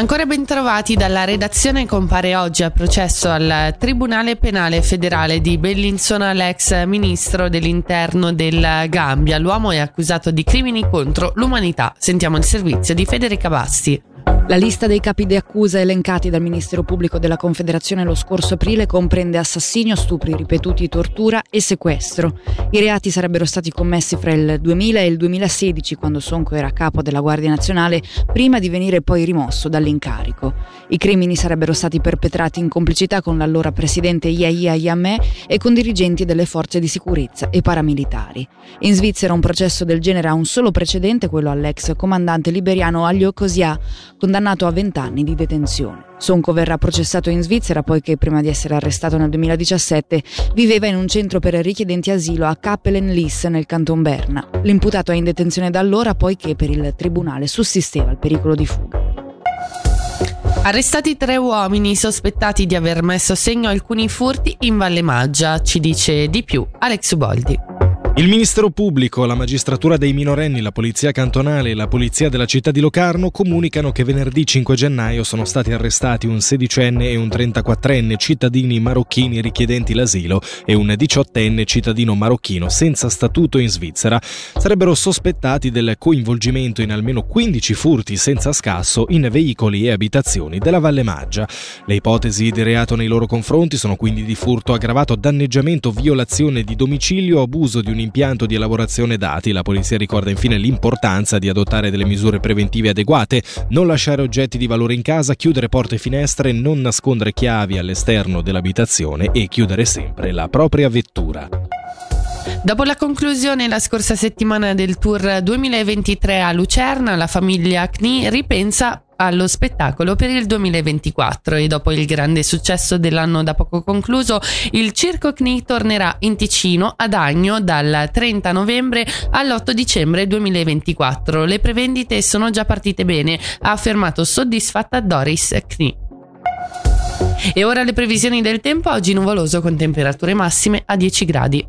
Ancora ben trovati dalla redazione compare oggi a processo al Tribunale Penale Federale di Bellinzona l'ex ministro dell'interno del Gambia. L'uomo è accusato di crimini contro l'umanità. Sentiamo il servizio di Federica Basti. La lista dei capi di accusa elencati dal Ministero Pubblico della Confederazione lo scorso aprile comprende assassinio, stupri ripetuti, tortura e sequestro. I reati sarebbero stati commessi fra il 2000 e il 2016, quando Sonco era capo della Guardia Nazionale, prima di venire poi rimosso dall'incarico. I crimini sarebbero stati perpetrati in complicità con l'allora presidente Yahya Yameh e con dirigenti delle forze di sicurezza e paramilitari. In Svizzera un processo del genere ha un solo precedente, quello all'ex comandante liberiano Aglio Cosia, condannato a 20 anni di detenzione. Sonco verrà processato in Svizzera poiché prima di essere arrestato nel 2017 viveva in un centro per richiedenti asilo a Kappelen-Liss nel canton Berna. L'imputato è in detenzione da allora poiché per il tribunale sussisteva il pericolo di fuga. Arrestati tre uomini sospettati di aver messo a segno alcuni furti in Valle Maggia, ci dice di più Alex Uboldi. Il Ministero Pubblico, la Magistratura dei minorenni, la Polizia Cantonale e la Polizia della città di Locarno comunicano che venerdì 5 gennaio sono stati arrestati un sedicenne e un 34enne cittadini marocchini richiedenti l'asilo e un diciottenne cittadino marocchino senza statuto in Svizzera. Sarebbero sospettati del coinvolgimento in almeno 15 furti senza scasso in veicoli e abitazioni della Valle Maggia. Le ipotesi di reato nei loro confronti sono quindi di furto aggravato, danneggiamento, violazione di domicilio, abuso di un impianto di elaborazione dati. La polizia ricorda infine l'importanza di adottare delle misure preventive adeguate, non lasciare oggetti di valore in casa, chiudere porte e finestre, non nascondere chiavi all'esterno dell'abitazione e chiudere sempre la propria vettura. Dopo la conclusione la scorsa settimana del tour 2023 a Lucerna, la famiglia CNI ripensa allo spettacolo per il 2024 e dopo il grande successo dell'anno da poco concluso, il Circo CNI tornerà in Ticino ad Agno dal 30 novembre all'8 dicembre 2024. Le prevendite sono già partite bene, ha affermato soddisfatta Doris CNI. E ora le previsioni del tempo, oggi nuvoloso con temperature massime a 10 gradi.